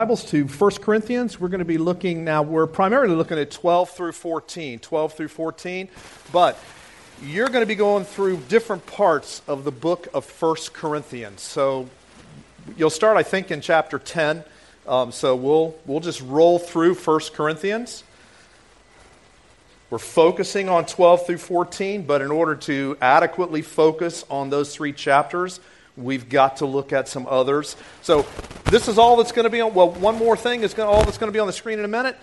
Bibles to 1 Corinthians. We're going to be looking now, we're primarily looking at 12 through 14. 12 through 14. But you're going to be going through different parts of the book of 1 Corinthians. So you'll start, I think, in chapter 10. Um, so we'll, we'll just roll through 1 Corinthians. We're focusing on 12 through 14, but in order to adequately focus on those three chapters, we've got to look at some others. So this is all that's going to be on. Well, one more thing is to, all that's going to be on the screen in a minute.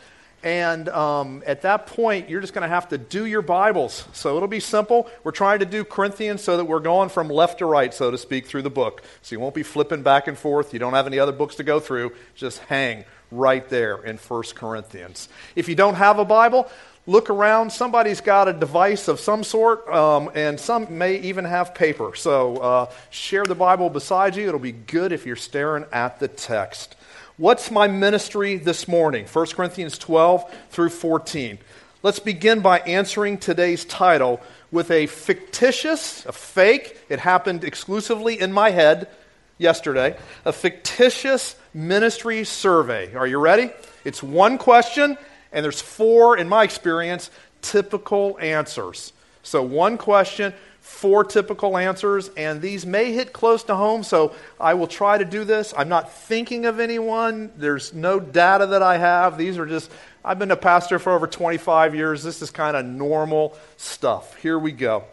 And um, at that point, you're just going to have to do your Bibles. So it'll be simple. We're trying to do Corinthians so that we're going from left to right, so to speak, through the book. So you won't be flipping back and forth. You don't have any other books to go through. Just hang right there in 1 Corinthians. If you don't have a Bible, look around. Somebody's got a device of some sort, um, and some may even have paper. So uh, share the Bible beside you. It'll be good if you're staring at the text. What's my ministry this morning? 1 Corinthians 12 through 14. Let's begin by answering today's title with a fictitious, a fake, it happened exclusively in my head yesterday, a fictitious ministry survey. Are you ready? It's one question and there's four, in my experience, typical answers. So, one question, four typical answers, and these may hit close to home, so I will try to do this. I'm not thinking of anyone, there's no data that I have. These are just, I've been a pastor for over 25 years. This is kind of normal stuff. Here we go.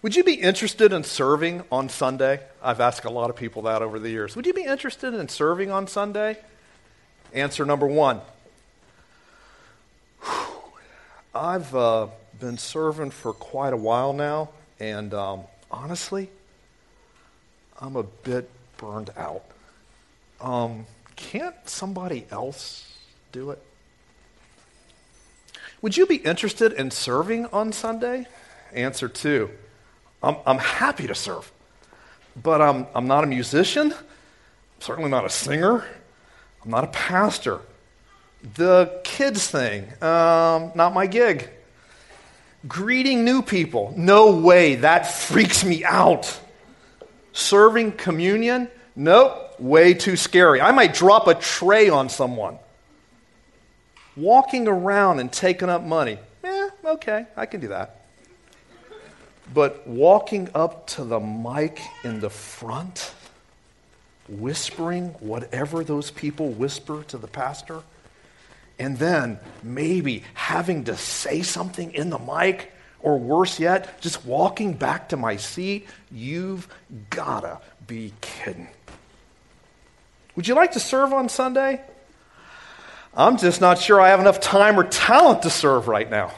Would you be interested in serving on Sunday? I've asked a lot of people that over the years. Would you be interested in serving on Sunday? Answer number one I've uh, been serving for quite a while now, and um, honestly, I'm a bit burned out. Um, can't somebody else do it? Would you be interested in serving on Sunday? Answer two I'm, I'm happy to serve, but I'm, I'm not a musician, I'm certainly not a singer, I'm not a pastor. The kids thing, um, not my gig. Greeting new people, no way, that freaks me out. Serving communion, nope, way too scary. I might drop a tray on someone. Walking around and taking up money, eh, okay, I can do that. But walking up to the mic in the front, whispering whatever those people whisper to the pastor, and then maybe having to say something in the mic, or worse yet, just walking back to my seat, you've gotta be kidding. Would you like to serve on Sunday? I'm just not sure I have enough time or talent to serve right now.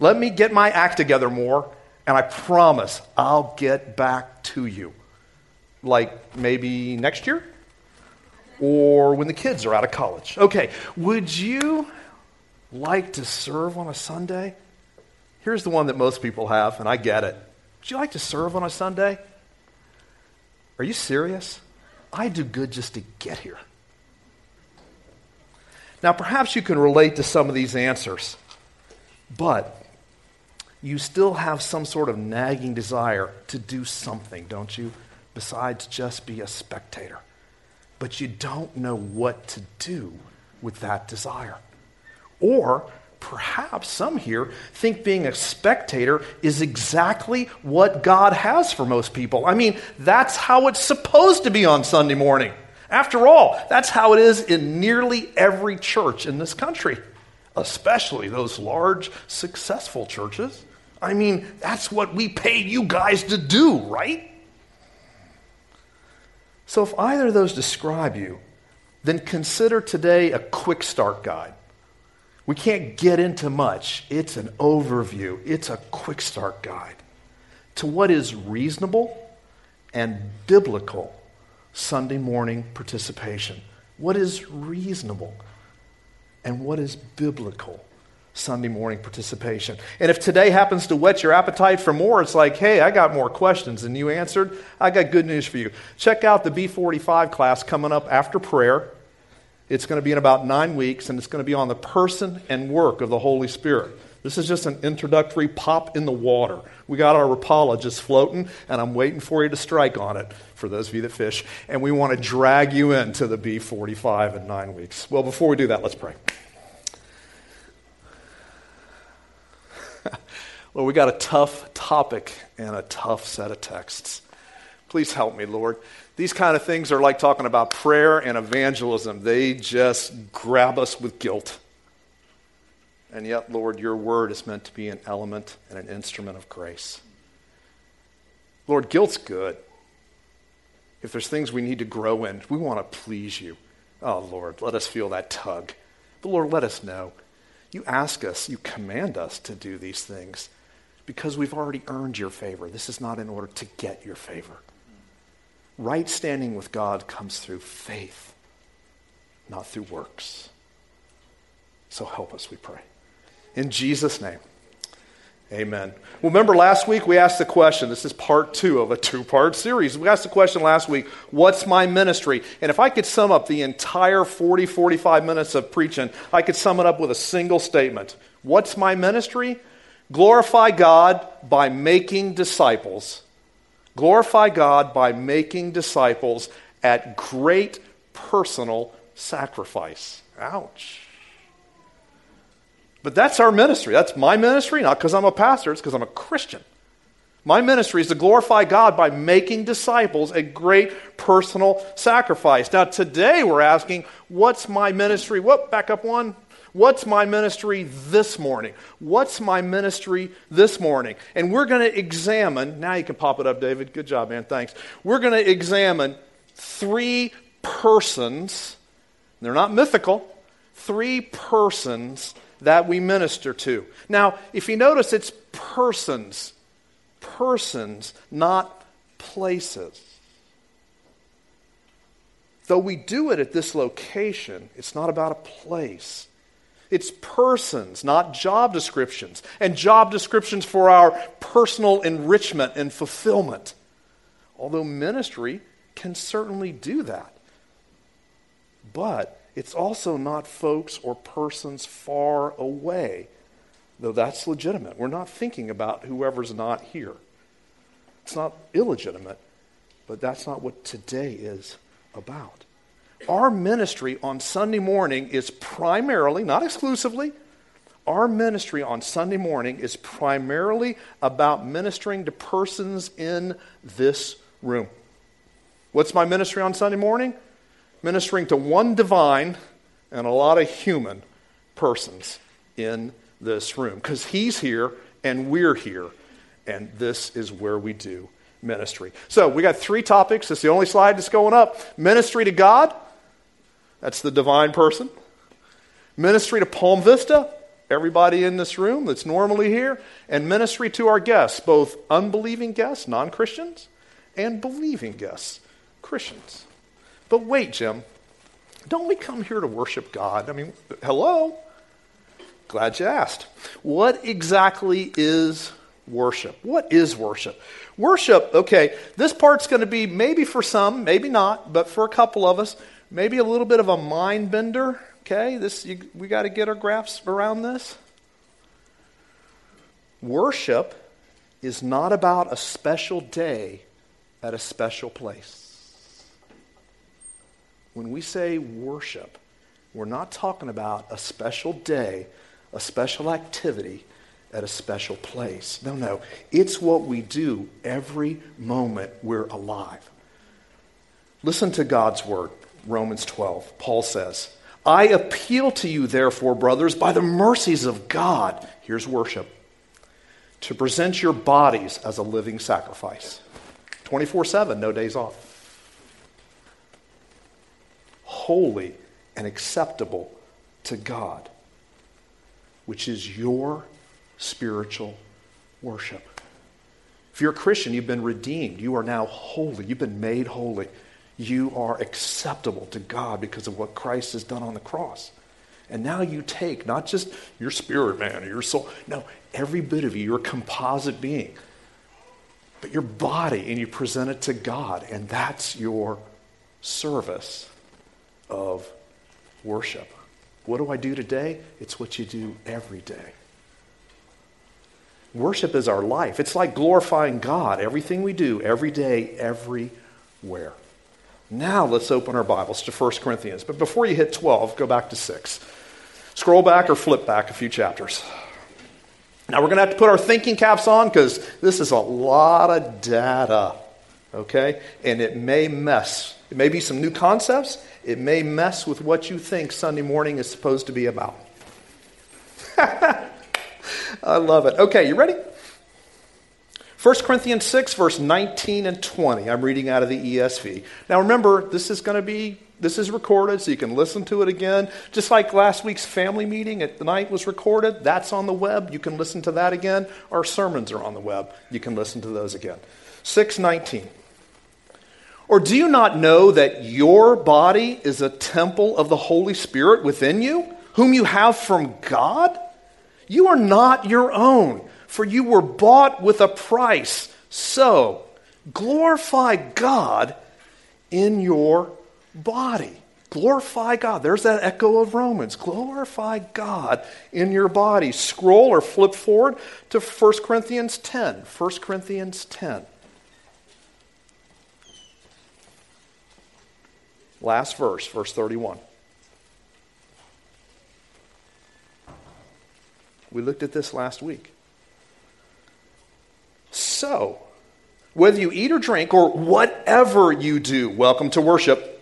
Let me get my act together more, and I promise I'll get back to you. Like maybe next year? Or when the kids are out of college. Okay, would you like to serve on a Sunday? Here's the one that most people have, and I get it. Would you like to serve on a Sunday? Are you serious? I do good just to get here. Now, perhaps you can relate to some of these answers, but you still have some sort of nagging desire to do something, don't you? Besides just be a spectator but you don't know what to do with that desire. Or perhaps some here think being a spectator is exactly what God has for most people. I mean, that's how it's supposed to be on Sunday morning. After all, that's how it is in nearly every church in this country, especially those large, successful churches. I mean, that's what we pay you guys to do, right? So, if either of those describe you, then consider today a quick start guide. We can't get into much, it's an overview, it's a quick start guide to what is reasonable and biblical Sunday morning participation. What is reasonable and what is biblical Sunday morning participation. And if today happens to whet your appetite for more, it's like, hey, I got more questions than you answered. I got good news for you. Check out the B45 class coming up after prayer. It's going to be in about nine weeks, and it's going to be on the person and work of the Holy Spirit. This is just an introductory pop in the water. We got our Rapala just floating, and I'm waiting for you to strike on it, for those of you that fish. And we want to drag you into the B45 in nine weeks. Well, before we do that, let's pray. Lord, we got a tough topic and a tough set of texts. Please help me, Lord. These kind of things are like talking about prayer and evangelism. They just grab us with guilt. And yet, Lord, your word is meant to be an element and an instrument of grace. Lord, guilt's good. If there's things we need to grow in, we want to please you. Oh, Lord, let us feel that tug. But Lord, let us know. You ask us, you command us to do these things because we've already earned your favor. This is not in order to get your favor. Right standing with God comes through faith, not through works. So help us, we pray. In Jesus' name. Amen. Well, remember last week we asked the question. This is part two of a two part series. We asked the question last week What's my ministry? And if I could sum up the entire 40, 45 minutes of preaching, I could sum it up with a single statement What's my ministry? Glorify God by making disciples. Glorify God by making disciples at great personal sacrifice. Ouch. But that's our ministry. That's my ministry, not because I'm a pastor, it's because I'm a Christian. My ministry is to glorify God by making disciples a great personal sacrifice. Now, today we're asking, what's my ministry? Whoop, Back up one. What's my ministry this morning? What's my ministry this morning? And we're going to examine, now you can pop it up, David. Good job, man. Thanks. We're going to examine three persons, they're not mythical, three persons that we minister to. Now, if you notice, it's persons. Persons, not places. Though we do it at this location, it's not about a place. It's persons, not job descriptions, and job descriptions for our personal enrichment and fulfillment. Although ministry can certainly do that. But it's also not folks or persons far away, though that's legitimate. We're not thinking about whoever's not here. It's not illegitimate, but that's not what today is about. Our ministry on Sunday morning is primarily, not exclusively, our ministry on Sunday morning is primarily about ministering to persons in this room. What's my ministry on Sunday morning? ministering to one divine and a lot of human persons in this room because he's here and we're here, and this is where we do ministry. So we got three topics. It's the only slide that's going up. Ministry to God, that's the divine person. Ministry to Palm Vista, everybody in this room that's normally here, and ministry to our guests, both unbelieving guests, non Christians, and believing guests, Christians. But wait, Jim, don't we come here to worship God? I mean, hello? Glad you asked. What exactly is worship? What is worship? Worship, okay, this part's going to be maybe for some, maybe not, but for a couple of us, maybe a little bit of a mind bender. Okay, this you, we got to get our graphs around this. Worship is not about a special day at a special place. When we say worship, we're not talking about a special day, a special activity at a special place. No, no. It's what we do every moment we're alive. Listen to God's word, Romans 12. Paul says, I appeal to you, therefore, brothers, by the mercies of God, here's worship, to present your bodies as a living sacrifice. 24 7, no days off holy and acceptable to God, which is your spiritual worship. If you're a Christian, you've been redeemed. You are now holy. You've been made holy. You are acceptable to God because of what Christ has done on the cross. And now you take not just your spirit, man, or your soul, no, every bit of you, your composite being, but your body, and you present it to God, and that's your service of worship. What do I do today? It's what you do every day. Worship is our life. It's like glorifying God, everything we do, every day, everywhere. Now let's open our Bibles to 1 Corinthians. But before you hit 12, go back to 6. Scroll back or flip back a few chapters. Now we're going to have to put our thinking caps on because this is a lot of data, okay? And it may mess. It may be some new concepts. It may mess with what you think Sunday morning is supposed to be about. I love it. Okay, you ready? 1 Corinthians 6, verse 19 and 20. I'm reading out of the ESV. Now remember, this is going to be this is recorded so you can listen to it again. Just like last week's family meeting at night was recorded, that's on the web. You can listen to that again. Our sermons are on the web. You can listen to those again. 619. Or do you not know that your body is a temple of the Holy Spirit within you, whom you have from God? You are not your own, for you were bought with a price. So glorify God in your body. Glorify God. There's that echo of Romans. Glorify God in your body. Scroll or flip forward to 1 Corinthians 10. 1 Corinthians 10. Last verse, verse 31. We looked at this last week. So, whether you eat or drink or whatever you do, welcome to worship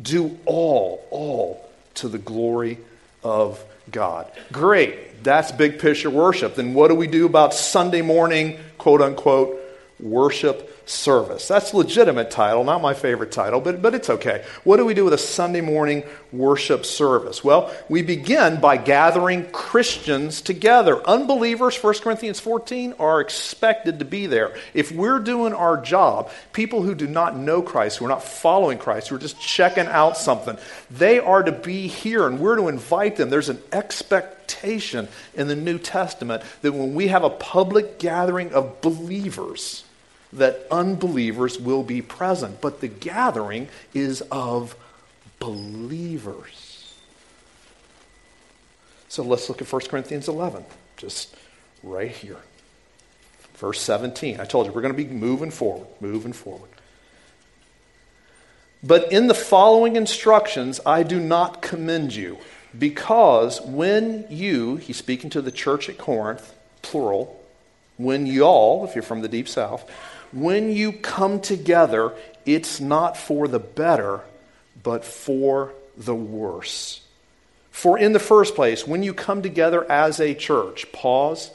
do all, all to the glory of God. Great. That's big picture worship. Then what do we do about Sunday morning, quote unquote, worship service. That's legitimate title, not my favorite title, but, but it's okay. What do we do with a Sunday morning worship service? Well, we begin by gathering Christians together. Unbelievers, 1 Corinthians 14, are expected to be there. If we're doing our job, people who do not know Christ, who are not following Christ, who are just checking out something, they are to be here and we're to invite them. There's an expectation in the New Testament that when we have a public gathering of believers, that unbelievers will be present, but the gathering is of believers. So let's look at 1 Corinthians 11, just right here. Verse 17. I told you we're going to be moving forward, moving forward. But in the following instructions, I do not commend you, because when you, he's speaking to the church at Corinth, plural, when y'all, if you're from the deep south, when you come together, it's not for the better, but for the worse. For in the first place, when you come together as a church, pause,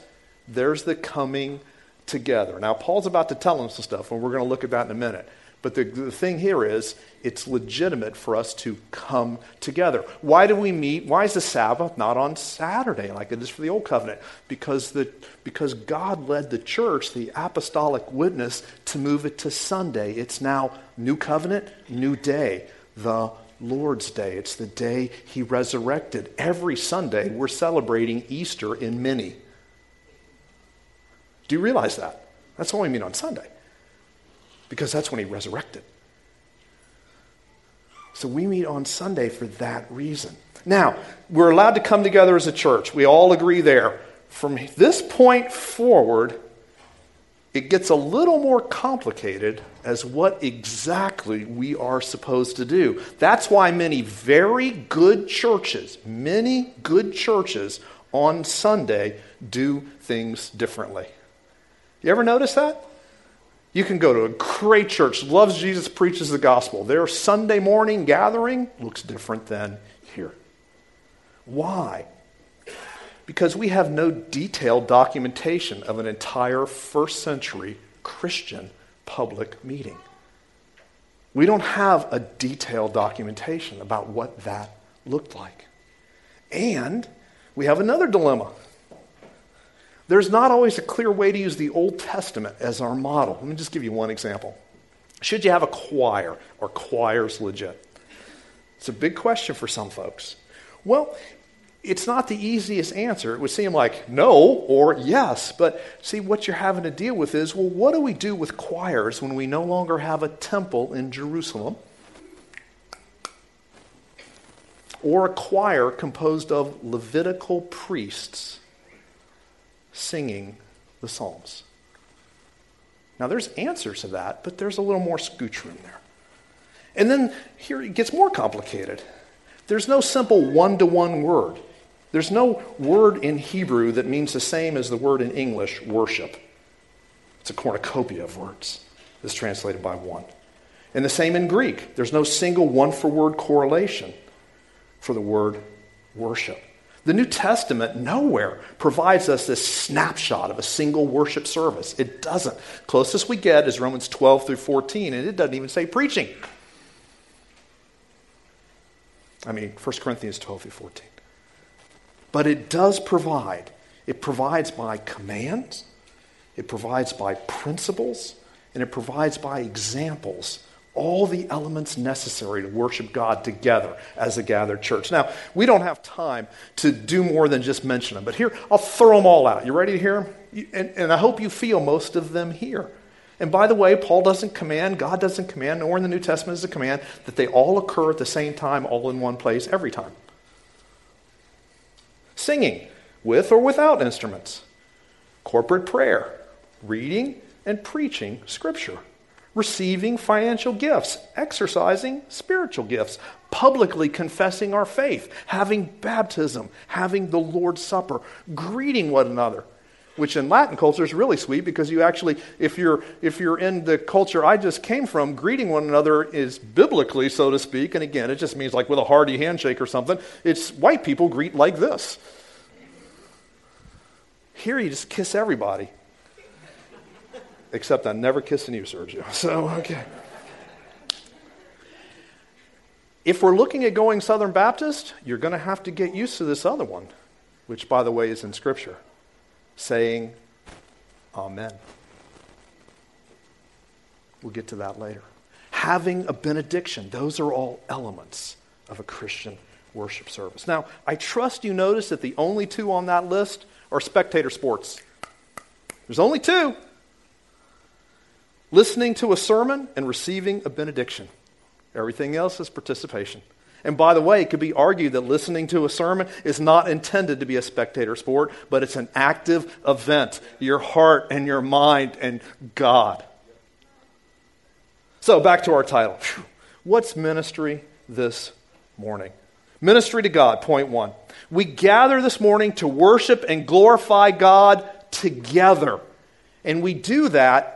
there's the coming together. Now, Paul's about to tell them some stuff, and we're going to look at that in a minute. But the, the thing here is, it's legitimate for us to come together. Why do we meet? Why is the Sabbath not on Saturday like it is for the Old Covenant? Because, the, because God led the church, the apostolic witness, to move it to Sunday. It's now New Covenant, New Day, the Lord's Day. It's the day He resurrected. Every Sunday, we're celebrating Easter in many. Do you realize that? That's what we mean on Sunday because that's when he resurrected. So we meet on Sunday for that reason. Now, we're allowed to come together as a church. We all agree there. From this point forward, it gets a little more complicated as what exactly we are supposed to do. That's why many very good churches, many good churches on Sunday do things differently. You ever notice that? You can go to a great church, loves Jesus, preaches the gospel. Their Sunday morning gathering looks different than here. Why? Because we have no detailed documentation of an entire first century Christian public meeting. We don't have a detailed documentation about what that looked like. And we have another dilemma. There's not always a clear way to use the Old Testament as our model. Let me just give you one example. Should you have a choir? Are choirs legit? It's a big question for some folks. Well, it's not the easiest answer. It would seem like no or yes, but see, what you're having to deal with is well, what do we do with choirs when we no longer have a temple in Jerusalem? Or a choir composed of Levitical priests singing the Psalms? Now, there's answers to that, but there's a little more scooch room there. And then here it gets more complicated. There's no simple one to one word. There's no word in Hebrew that means the same as the word in English, worship. It's a cornucopia of words that's translated by one. And the same in Greek. There's no single one for word correlation for the word worship. The New Testament nowhere provides us this snapshot of a single worship service. It doesn't. Closest we get is Romans 12 through 14, and it doesn't even say preaching. I mean, 1 Corinthians 12 through 14. But it does provide. It provides by commands, it provides by principles, and it provides by examples all the elements necessary to worship God together as a gathered church. Now, we don't have time to do more than just mention them, but here, I'll throw them all out. You ready to hear them? And, and I hope you feel most of them here. And by the way, Paul doesn't command, God doesn't command, nor in the New Testament is a command that they all occur at the same time, all in one place, every time. Singing, with or without instruments, corporate prayer, reading and preaching Scripture receiving financial gifts, exercising spiritual gifts, publicly confessing our faith, having baptism, having the Lord's Supper, greeting one another. Which in Latin culture is really sweet because you actually, if you're, if you're in the culture I just came from, greeting one another is biblically, so to speak. And again, it just means like with a hearty handshake or something. It's white people greet like this. Here you just kiss everybody except I'm never kissing you, Sergio. So, okay. If we're looking at going Southern Baptist, you're going to have to get used to this other one, which, by the way, is in Scripture, saying Amen. We'll get to that later. Having a benediction, those are all elements of a Christian worship service. Now, I trust you notice that the only two on that list are spectator sports. There's only two listening to a sermon and receiving a benediction. Everything else is participation. And by the way, it could be argued that listening to a sermon is not intended to be a spectator sport, but it's an active event. Your heart and your mind and God. So, back to our title. What's ministry this morning? Ministry to God, point one. We gather this morning to worship and glorify God together. And we do that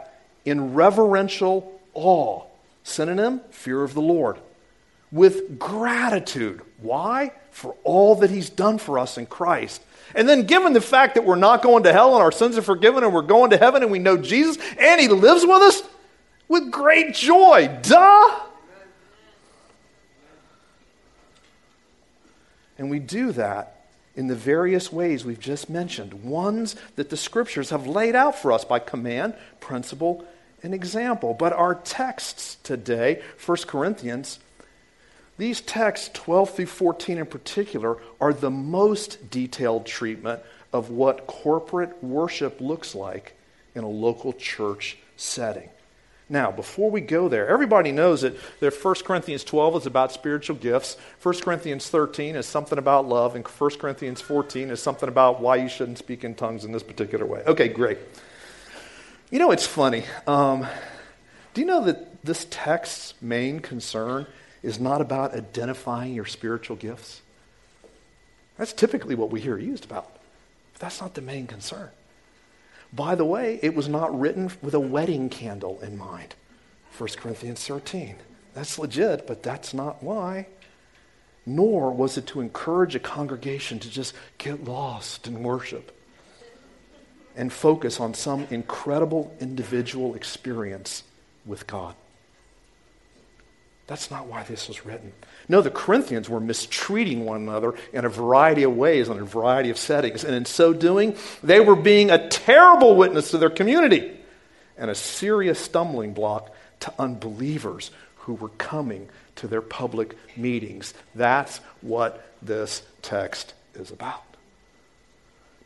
in reverential awe. Synonym, fear of the Lord. With gratitude. Why? For all that He's done for us in Christ. And then, given the fact that we're not going to hell and our sins are forgiven and we're going to heaven and we know Jesus and He lives with us, with great joy. Duh! And we do that in the various ways we've just mentioned, ones that the scriptures have laid out for us by command, principle, and example. But our texts today, 1 Corinthians, these texts, 12 through 14 in particular, are the most detailed treatment of what corporate worship looks like in a local church setting. Now, before we go there, everybody knows that, that 1 Corinthians 12 is about spiritual gifts. 1 Corinthians 13 is something about love. And 1 Corinthians 14 is something about why you shouldn't speak in tongues in this particular way. Okay, great. You know, it's funny. Um, do you know that this text's main concern is not about identifying your spiritual gifts? That's typically what we hear used about. But that's not the main concern. By the way, it was not written with a wedding candle in mind. 1 Corinthians 13. That's legit, but that's not why. Nor was it to encourage a congregation to just get lost in worship and focus on some incredible individual experience with God. That's not why this was written. No, the Corinthians were mistreating one another in a variety of ways, in a variety of settings. And in so doing, they were being a terrible witness to their community and a serious stumbling block to unbelievers who were coming to their public meetings. That's what this text is about.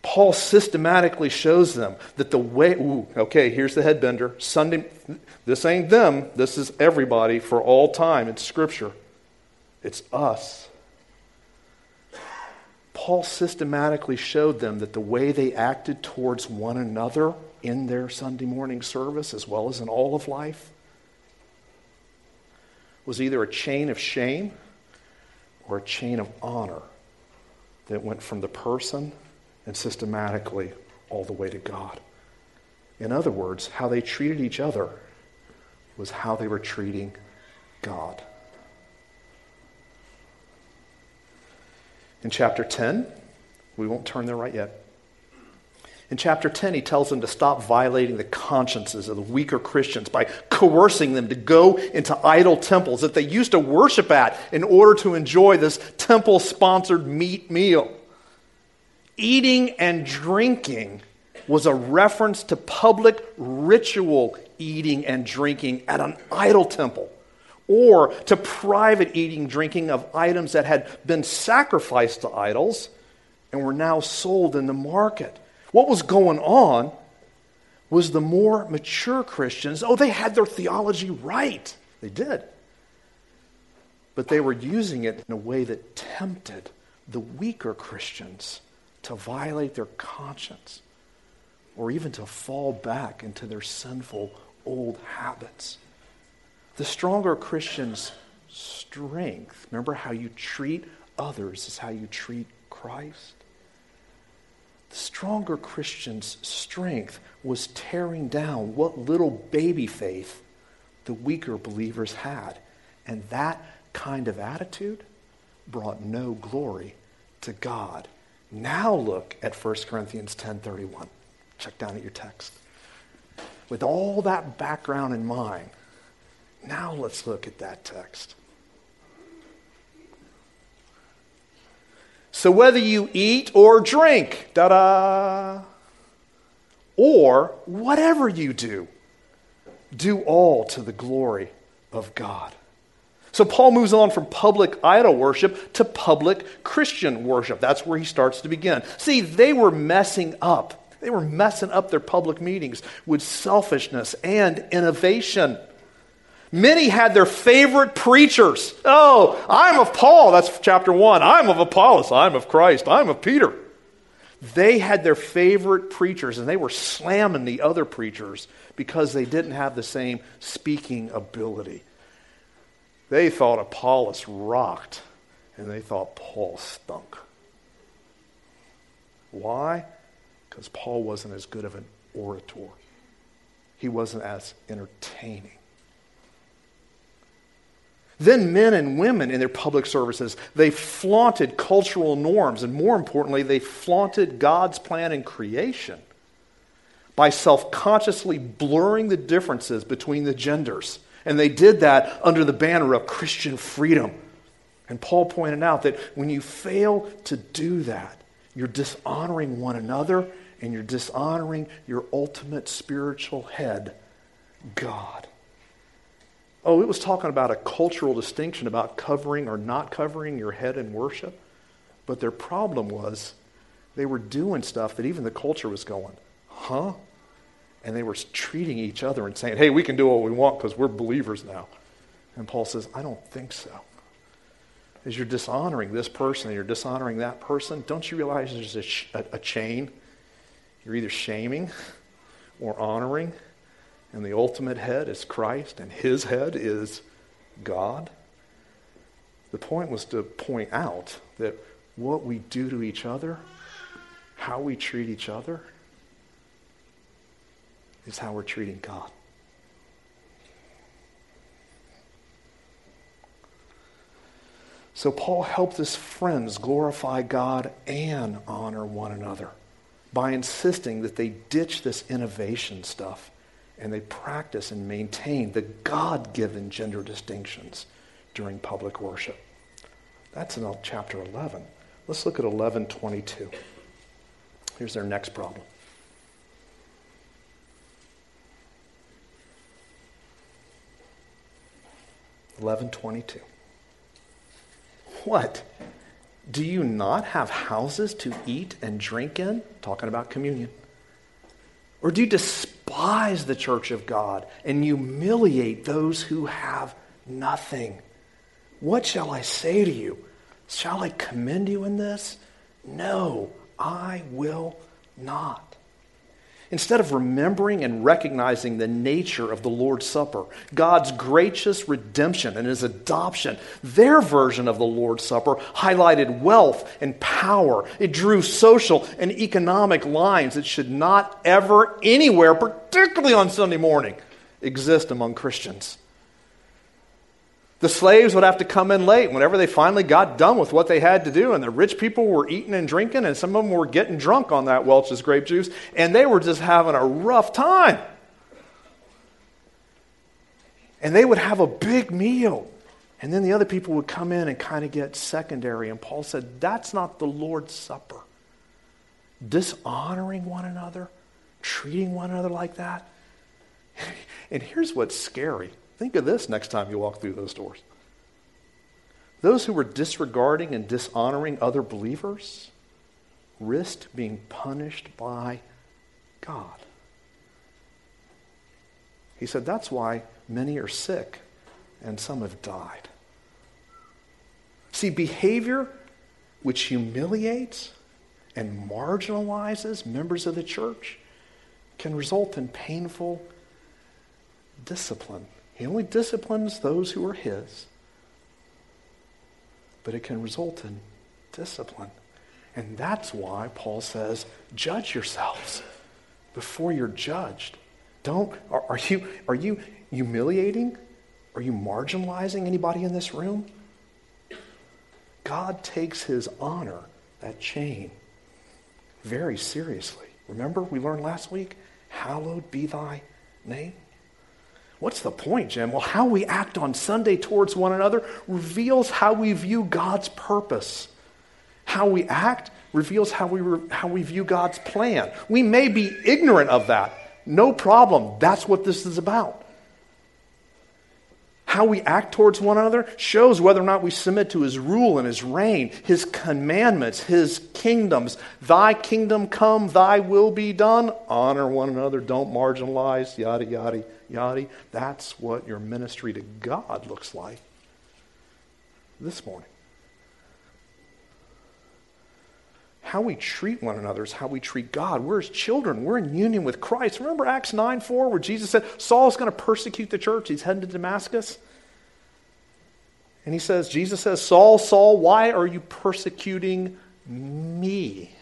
Paul systematically shows them that the way, ooh, okay, here's the headbender. Sunday, this ain't them, this is everybody for all time. It's Scripture, it's us. Paul systematically showed them that the way they acted towards one another in their Sunday morning service, as well as in all of life, was either a chain of shame or a chain of honor that went from the person and systematically all the way to God. In other words, how they treated each other was how they were treating God. In chapter 10, we won't turn there right yet. In chapter 10, he tells them to stop violating the consciences of the weaker Christians by coercing them to go into idol temples that they used to worship at in order to enjoy this temple sponsored meat meal. Eating and drinking was a reference to public ritual eating and drinking at an idol temple or to private eating, drinking of items that had been sacrificed to idols and were now sold in the market. What was going on was the more mature Christians, oh, they had their theology right. They did. But they were using it in a way that tempted the weaker Christians to violate their conscience or even to fall back into their sinful old habits. The stronger Christian's strength, remember how you treat others is how you treat Christ. The stronger Christian's strength was tearing down what little baby faith the weaker believers had. And that kind of attitude brought no glory to God. Now look at 1 Corinthians 10:31. Check down at your text. With all that background in mind, now let's look at that text. So whether you eat or drink, da da, or whatever you do, do all to the glory of God. So Paul moves on from public idol worship to public Christian worship. That's where he starts to begin. See, they were messing up. They were messing up their public meetings with selfishness and innovation. Many had their favorite preachers. Oh, I'm of Paul. That's chapter one. I'm of Apollos. I'm of Christ. I'm of Peter. They had their favorite preachers, and they were slamming the other preachers because they didn't have the same speaking ability. They thought Apollos rocked, and they thought Paul stunk. Why? Because Paul wasn't as good of an orator, he wasn't as entertaining. Then men and women in their public services, they flaunted cultural norms, and more importantly, they flaunted God's plan in creation by self consciously blurring the differences between the genders. And they did that under the banner of Christian freedom. And Paul pointed out that when you fail to do that, you're dishonoring one another and you're dishonoring your ultimate spiritual head, God. Oh, it was talking about a cultural distinction about covering or not covering your head in worship. But their problem was they were doing stuff that even the culture was going, huh? And they were treating each other and saying, hey, we can do what we want because we're believers now. And Paul says, I don't think so. As you're dishonoring this person and you're dishonoring that person, don't you realize there's a, a, a chain? You're either shaming or honoring and the ultimate head is Christ, and his head is God. The point was to point out that what we do to each other, how we treat each other, is how we're treating God. So Paul helped his friends glorify God and honor one another by insisting that they ditch this innovation stuff and they practice and maintain the God given gender distinctions during public worship. That's in chapter 11. Let's look at 1122. Here's their next problem. Eleven twenty-two. What? Do you not have houses to eat and drink in? Talking about communion. Or do you despise the church of God and humiliate those who have nothing? What shall I say to you? Shall I commend you in this? No, I will not. Instead of remembering and recognizing the nature of the Lord's Supper, God's gracious redemption and his adoption, their version of the Lord's Supper highlighted wealth and power. It drew social and economic lines that should not ever, anywhere, particularly on Sunday morning, exist among Christians. The slaves would have to come in late whenever they finally got done with what they had to do. And the rich people were eating and drinking, and some of them were getting drunk on that Welch's grape juice, and they were just having a rough time. And they would have a big meal. And then the other people would come in and kind of get secondary. And Paul said, That's not the Lord's Supper. Dishonoring one another, treating one another like that. and here's what's scary Think of this next time you walk through those doors. Those who were disregarding and dishonoring other believers risked being punished by God. He said that's why many are sick and some have died. See, behavior which humiliates and marginalizes members of the church can result in painful discipline he only disciplines those who are His. But it can result in discipline. And that's why Paul says, judge yourselves before you're judged. Don't, are, are, you, are you humiliating? Are you marginalizing anybody in this room? God takes his honor, that chain, very seriously. Remember, we learned last week, hallowed be thy name. What's the point, Jim? Well, how we act on Sunday towards one another reveals how we view God's purpose. How we act reveals how we, re- how we view God's plan. We may be ignorant of that. No problem. That's what this is about. How we act towards one another shows whether or not we submit to his rule and his reign, his commandments, his kingdoms. Thy kingdom come, thy will be done. Honor one another, don't marginalize, yada, yada, That's what your ministry to God looks like this morning. How we treat one another is how we treat God. We're his children. We're in union with Christ. Remember Acts 9 4, where Jesus said, Saul's going to persecute the church. He's heading to Damascus. And he says, Jesus says, Saul, Saul, why are you persecuting me?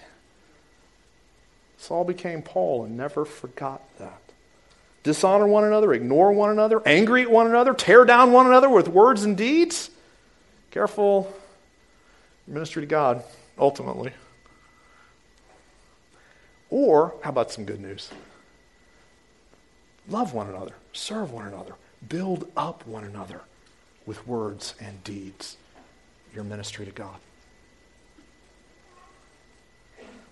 Saul became Paul and never forgot that dishonor one another, ignore one another, angry at one another, tear down one another with words and deeds. Careful ministry to God, ultimately. Or, how about some good news? Love one another, serve one another, build up one another with words and deeds. Your ministry to God.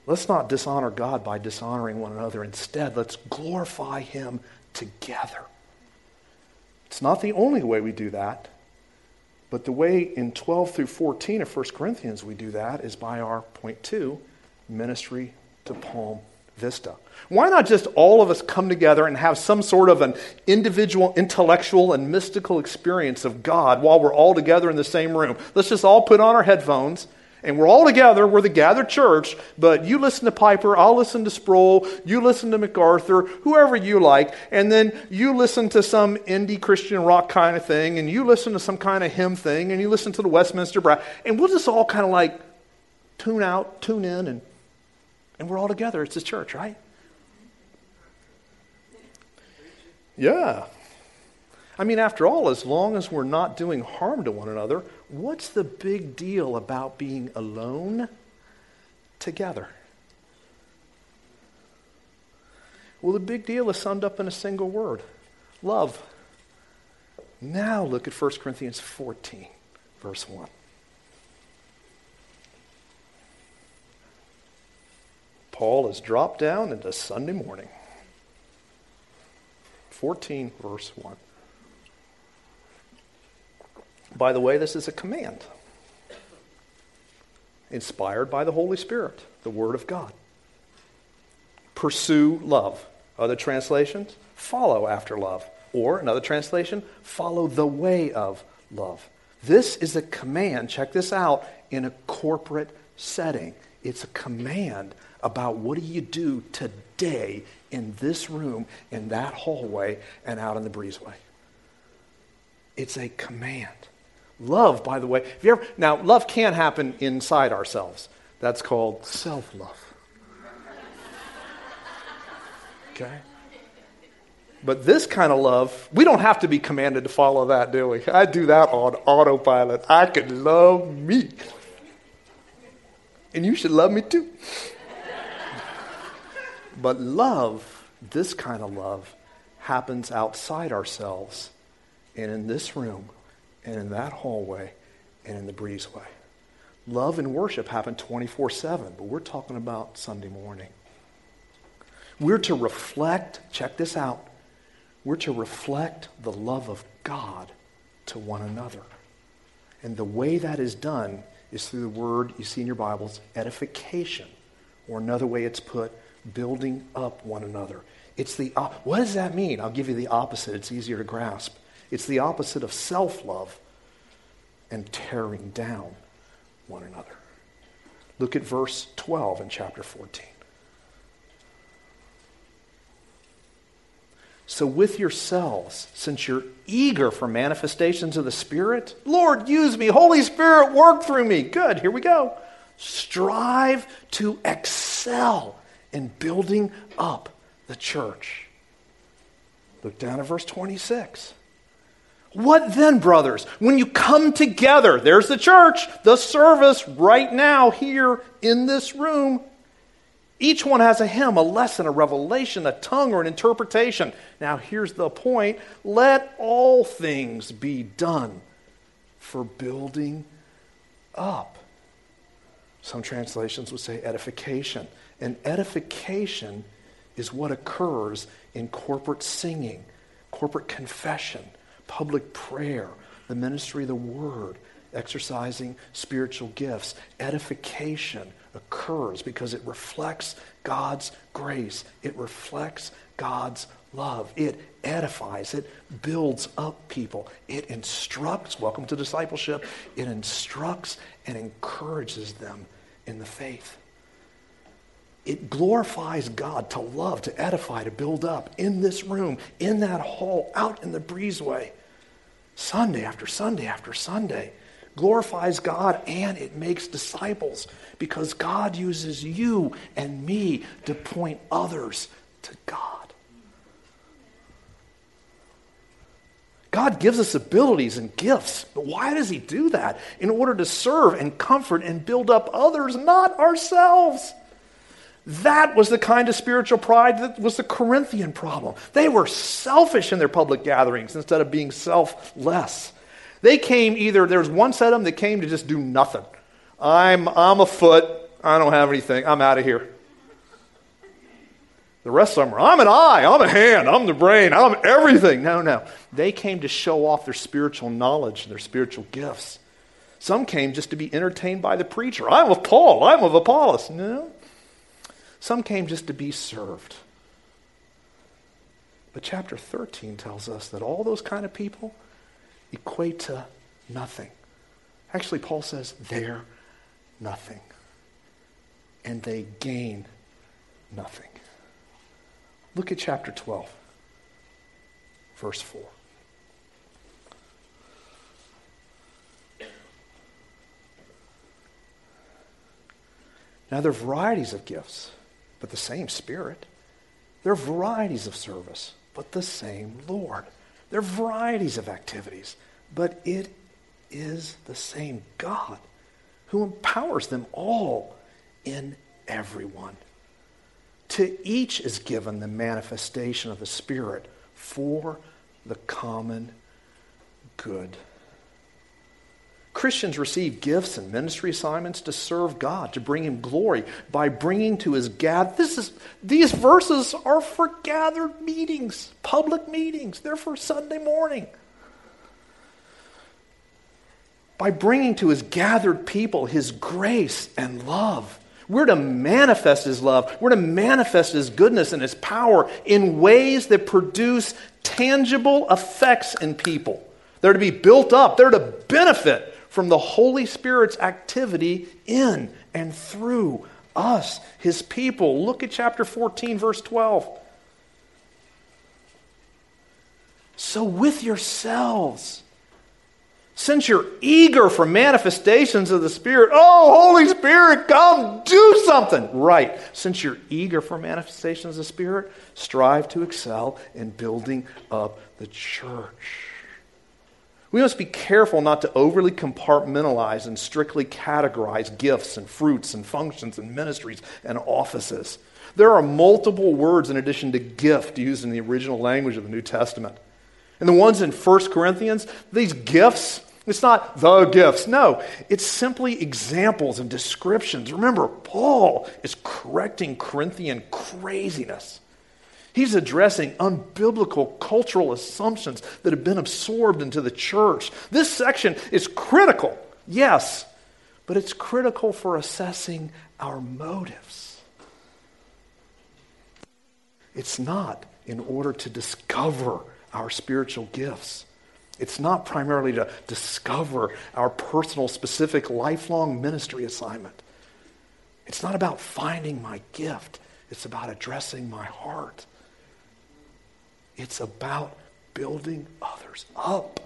Let's not dishonor God by dishonoring one another. Instead, let's glorify Him together. It's not the only way we do that, but the way in 12 through 14 of 1 Corinthians we do that is by our point two ministry to Palm Vista. Why not just all of us come together and have some sort of an individual intellectual and mystical experience of God while we're all together in the same room? Let's just all put on our headphones and we're all together, we're the gathered church, but you listen to Piper, I'll listen to Sproul, you listen to MacArthur, whoever you like, and then you listen to some indie Christian rock kind of thing, and you listen to some kind of hymn thing, and you listen to the Westminster Brass, and we'll just all kind of like tune out, tune in, and, and we're all together. It's a church, right? Yeah. I mean, after all, as long as we're not doing harm to one another, what's the big deal about being alone together? Well, the big deal is summed up in a single word love. Now look at 1 Corinthians 14, verse 1. Paul has dropped down into Sunday morning. 14, verse 1. By the way, this is a command inspired by the Holy Spirit, the Word of God. Pursue love. Other translations, follow after love. Or, another translation, follow the way of love. This is a command, check this out, in a corporate setting. It's a command about what do you do today in this room, in that hallway, and out in the breezeway. It's a command. Love, by the way, if you ever, now love can happen inside ourselves. That's called self love. Okay? But this kind of love, we don't have to be commanded to follow that, do we? I do that on autopilot. I can love me. And you should love me too. but love, this kind of love, happens outside ourselves and in this room and in that hallway and in the breezeway. Love and worship happen 24 7, but we're talking about Sunday morning. We're to reflect, check this out, we're to reflect the love of God to one another. And the way that is done is through the word you see in your Bibles, edification, or another way it's put, building up one another. It's the what does that mean? I'll give you the opposite. It's easier to grasp. It's the opposite of self-love and tearing down one another. Look at verse 12 in chapter 14. So, with yourselves, since you're eager for manifestations of the Spirit, Lord, use me. Holy Spirit, work through me. Good, here we go. Strive to excel in building up the church. Look down at verse 26. What then, brothers? When you come together, there's the church, the service right now here in this room. Each one has a hymn, a lesson, a revelation, a tongue, or an interpretation. Now, here's the point let all things be done for building up. Some translations would say edification. And edification is what occurs in corporate singing, corporate confession, public prayer, the ministry of the word, exercising spiritual gifts. Edification occurs because it reflects God's grace, it reflects God's love, it edifies, it builds up people, it instructs. Welcome to discipleship. It instructs and encourages them in the faith. It glorifies God to love, to edify, to build up in this room, in that hall, out in the breezeway, Sunday after Sunday after Sunday glorifies God and it makes disciples because God uses you and me to point others to God. God gives us abilities and gifts, but why does He do that? In order to serve and comfort and build up others, not ourselves. That was the kind of spiritual pride that was the Corinthian problem. They were selfish in their public gatherings instead of being selfless. They came either, there's one set of them that came to just do nothing. I'm, I'm a foot. I don't have anything. I'm out of here. The rest of them are, I'm an eye, I'm a hand, I'm the brain, I'm everything. No, no. They came to show off their spiritual knowledge, and their spiritual gifts. Some came just to be entertained by the preacher. I'm of Paul, I'm of Apollos. No. Some came just to be served. But chapter 13 tells us that all those kind of people, equate to nothing. Actually, Paul says they're nothing. And they gain nothing. Look at chapter 12, verse 4. Now, there are varieties of gifts, but the same Spirit. There are varieties of service, but the same Lord. There are varieties of activities, but it is the same God who empowers them all in everyone. To each is given the manifestation of the Spirit for the common good. Christians receive gifts and ministry assignments to serve God, to bring Him glory by bringing to His gather. This is these verses are for gathered meetings, public meetings. They're for Sunday morning. By bringing to His gathered people His grace and love. We're to manifest His love. We're to manifest His goodness and His power in ways that produce tangible effects in people. They're to be built up. They're to benefit from the Holy Spirit's activity in and through us, his people. Look at chapter 14, verse 12. So, with yourselves, since you're eager for manifestations of the Spirit, oh, Holy Spirit, come do something. Right. Since you're eager for manifestations of the Spirit, strive to excel in building up the church. We must be careful not to overly compartmentalize and strictly categorize gifts and fruits and functions and ministries and offices. There are multiple words in addition to gift used in the original language of the New Testament. And the ones in 1 Corinthians, these gifts, it's not the gifts. No, it's simply examples and descriptions. Remember, Paul is correcting Corinthian craziness. He's addressing unbiblical cultural assumptions that have been absorbed into the church. This section is critical, yes, but it's critical for assessing our motives. It's not in order to discover our spiritual gifts. It's not primarily to discover our personal, specific, lifelong ministry assignment. It's not about finding my gift, it's about addressing my heart. It's about building others up.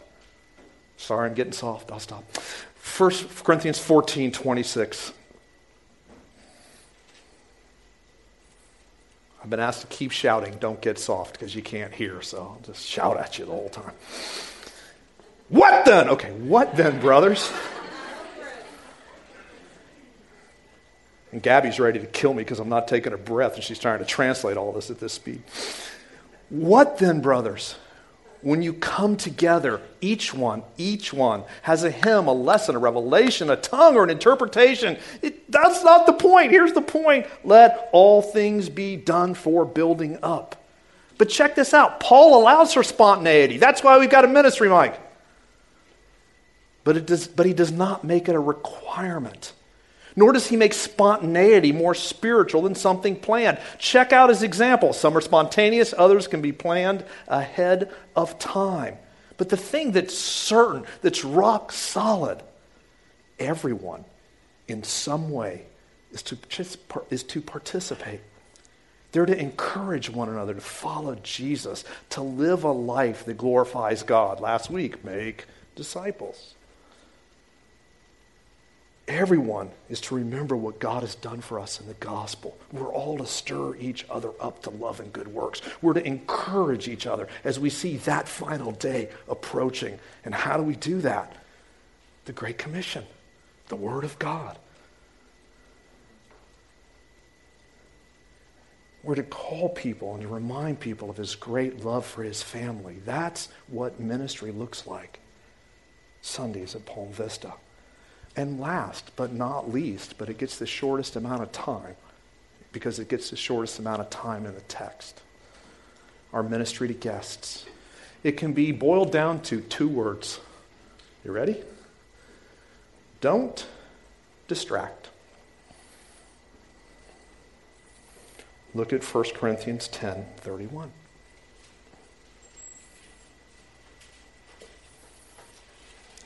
Sorry, I'm getting soft. I'll stop. 1 Corinthians 14 26. I've been asked to keep shouting, don't get soft, because you can't hear, so I'll just shout at you the whole time. What then? Okay, what then, brothers? And Gabby's ready to kill me because I'm not taking a breath, and she's trying to translate all this at this speed. What then, brothers? When you come together, each one, each one has a hymn, a lesson, a revelation, a tongue, or an interpretation. It, that's not the point. Here's the point let all things be done for building up. But check this out Paul allows for spontaneity. That's why we've got a ministry mic. But, it does, but he does not make it a requirement. Nor does he make spontaneity more spiritual than something planned. Check out his examples. Some are spontaneous, others can be planned ahead of time. But the thing that's certain, that's rock solid, everyone in some way is to, is to participate. They're to encourage one another to follow Jesus, to live a life that glorifies God. Last week, make disciples. Everyone is to remember what God has done for us in the gospel. We're all to stir each other up to love and good works. We're to encourage each other as we see that final day approaching. And how do we do that? The Great Commission, the Word of God. We're to call people and to remind people of His great love for His family. That's what ministry looks like. Sundays at Palm Vista. And last but not least, but it gets the shortest amount of time because it gets the shortest amount of time in the text. Our ministry to guests. It can be boiled down to two words. You ready? Don't distract. Look at 1 Corinthians 10 31.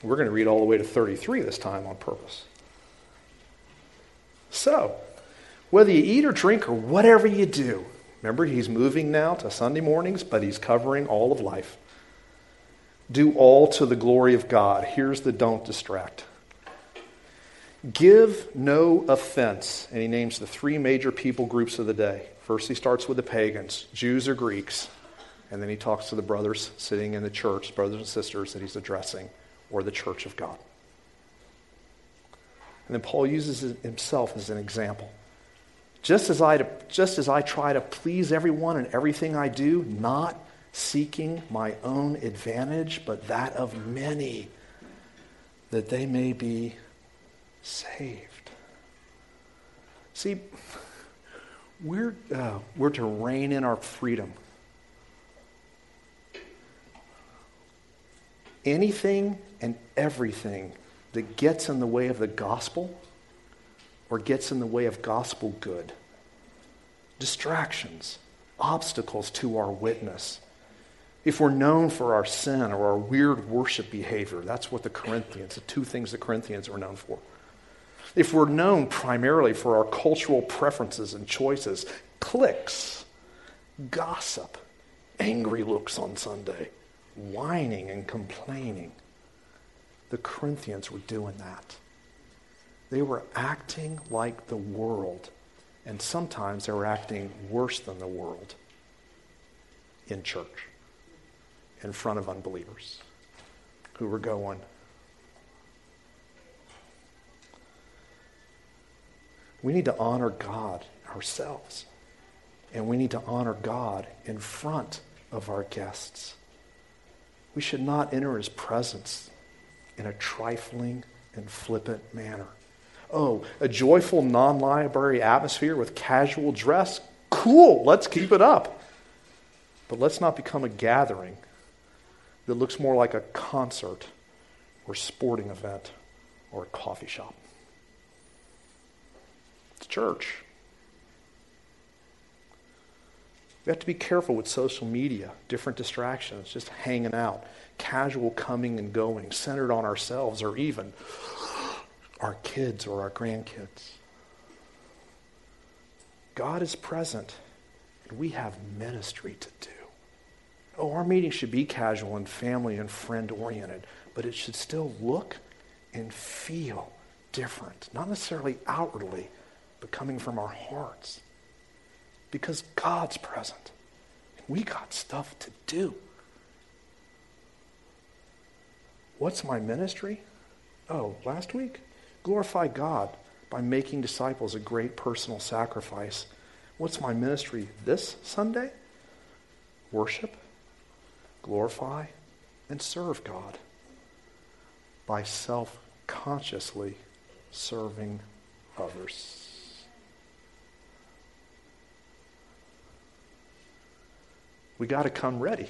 We're going to read all the way to 33 this time on purpose. So, whether you eat or drink or whatever you do, remember he's moving now to Sunday mornings, but he's covering all of life. Do all to the glory of God. Here's the don't distract. Give no offense. And he names the three major people groups of the day. First, he starts with the pagans, Jews or Greeks. And then he talks to the brothers sitting in the church, brothers and sisters that he's addressing or the church of God. And then Paul uses himself as an example. Just as I, just as I try to please everyone in everything I do, not seeking my own advantage, but that of many, that they may be saved. See, we're, uh, we're to rein in our freedom. Anything and everything that gets in the way of the gospel or gets in the way of gospel good. Distractions, obstacles to our witness. if we're known for our sin or our weird worship behavior, that's what the Corinthians, the two things the Corinthians were known for. If we're known primarily for our cultural preferences and choices, cliques, gossip, angry looks on Sunday, whining and complaining, the Corinthians were doing that. They were acting like the world, and sometimes they were acting worse than the world in church in front of unbelievers who were going, We need to honor God ourselves. And we need to honor God in front of our guests. We should not enter his presence in a trifling and flippant manner. Oh, a joyful, non library atmosphere with casual dress? Cool, let's keep it up. But let's not become a gathering that looks more like a concert or sporting event or a coffee shop. It's church. We have to be careful with social media, different distractions, just hanging out, casual coming and going, centered on ourselves or even our kids or our grandkids. God is present, and we have ministry to do. Oh, our meeting should be casual and family and friend oriented, but it should still look and feel different. Not necessarily outwardly, but coming from our hearts. Because God's present. We got stuff to do. What's my ministry? Oh, last week? Glorify God by making disciples a great personal sacrifice. What's my ministry this Sunday? Worship glorify and serve God by self consciously serving others. We got to come ready.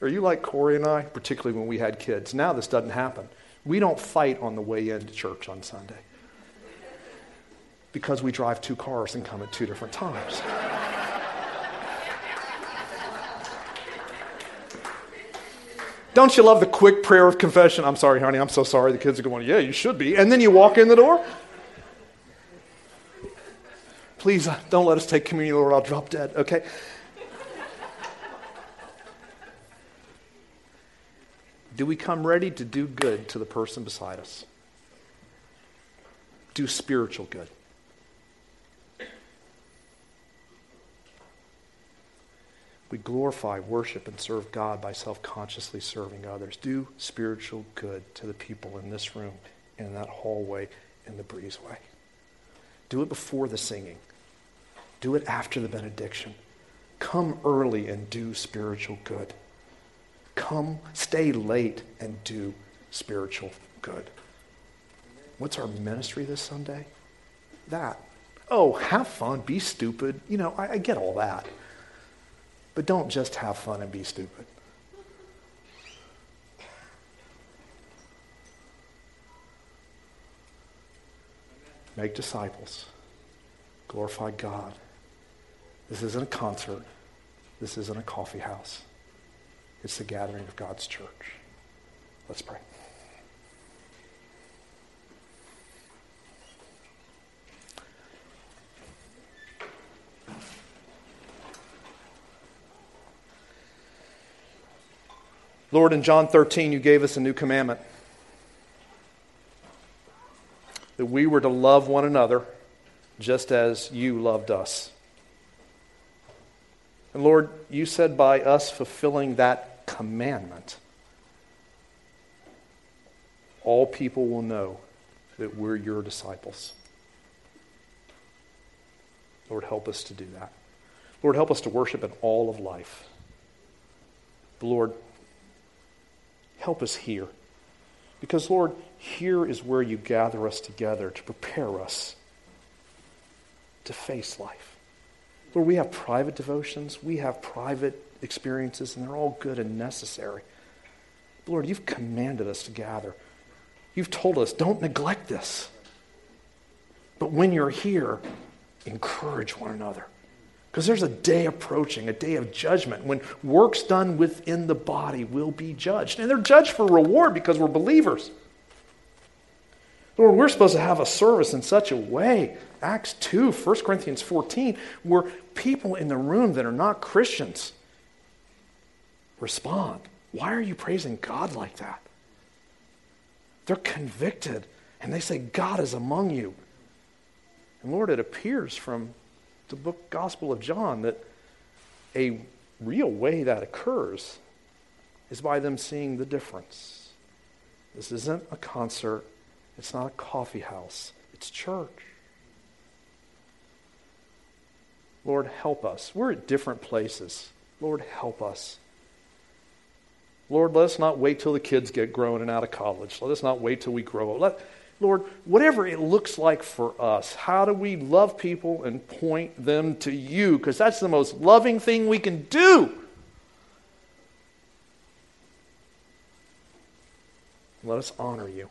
Are you like Corey and I, particularly when we had kids? Now this doesn't happen. We don't fight on the way into church on Sunday because we drive two cars and come at two different times. Don't you love the quick prayer of confession? I'm sorry, honey, I'm so sorry. The kids are going, Yeah, you should be. And then you walk in the door. Please uh, don't let us take communion, Lord. I'll drop dead, okay? Do we come ready to do good to the person beside us? Do spiritual good. We glorify, worship, and serve God by self consciously serving others. Do spiritual good to the people in this room, in that hallway, in the breezeway. Do it before the singing, do it after the benediction. Come early and do spiritual good. Come, stay late and do spiritual good. What's our ministry this Sunday? That. Oh, have fun, be stupid. You know, I, I get all that. But don't just have fun and be stupid. Make disciples. Glorify God. This isn't a concert. This isn't a coffee house. It's the gathering of God's church. Let's pray. Lord, in John 13, you gave us a new commandment that we were to love one another just as you loved us. And Lord, you said by us fulfilling that commandment, all people will know that we're your disciples. Lord, help us to do that. Lord, help us to worship in all of life. Lord, Help us here. Because, Lord, here is where you gather us together to prepare us to face life. Lord, we have private devotions, we have private experiences, and they're all good and necessary. But Lord, you've commanded us to gather. You've told us, don't neglect this. But when you're here, encourage one another. Because there's a day approaching, a day of judgment, when works done within the body will be judged. And they're judged for reward because we're believers. Lord, we're supposed to have a service in such a way, Acts 2, 1 Corinthians 14, where people in the room that are not Christians respond. Why are you praising God like that? They're convicted and they say, God is among you. And Lord, it appears from the book Gospel of John that a real way that occurs is by them seeing the difference. This isn't a concert, it's not a coffee house, it's church. Lord, help us. We're at different places. Lord, help us. Lord, let us not wait till the kids get grown and out of college. Let us not wait till we grow up. Let, Lord, whatever it looks like for us, how do we love people and point them to you? Because that's the most loving thing we can do. Let us honor you.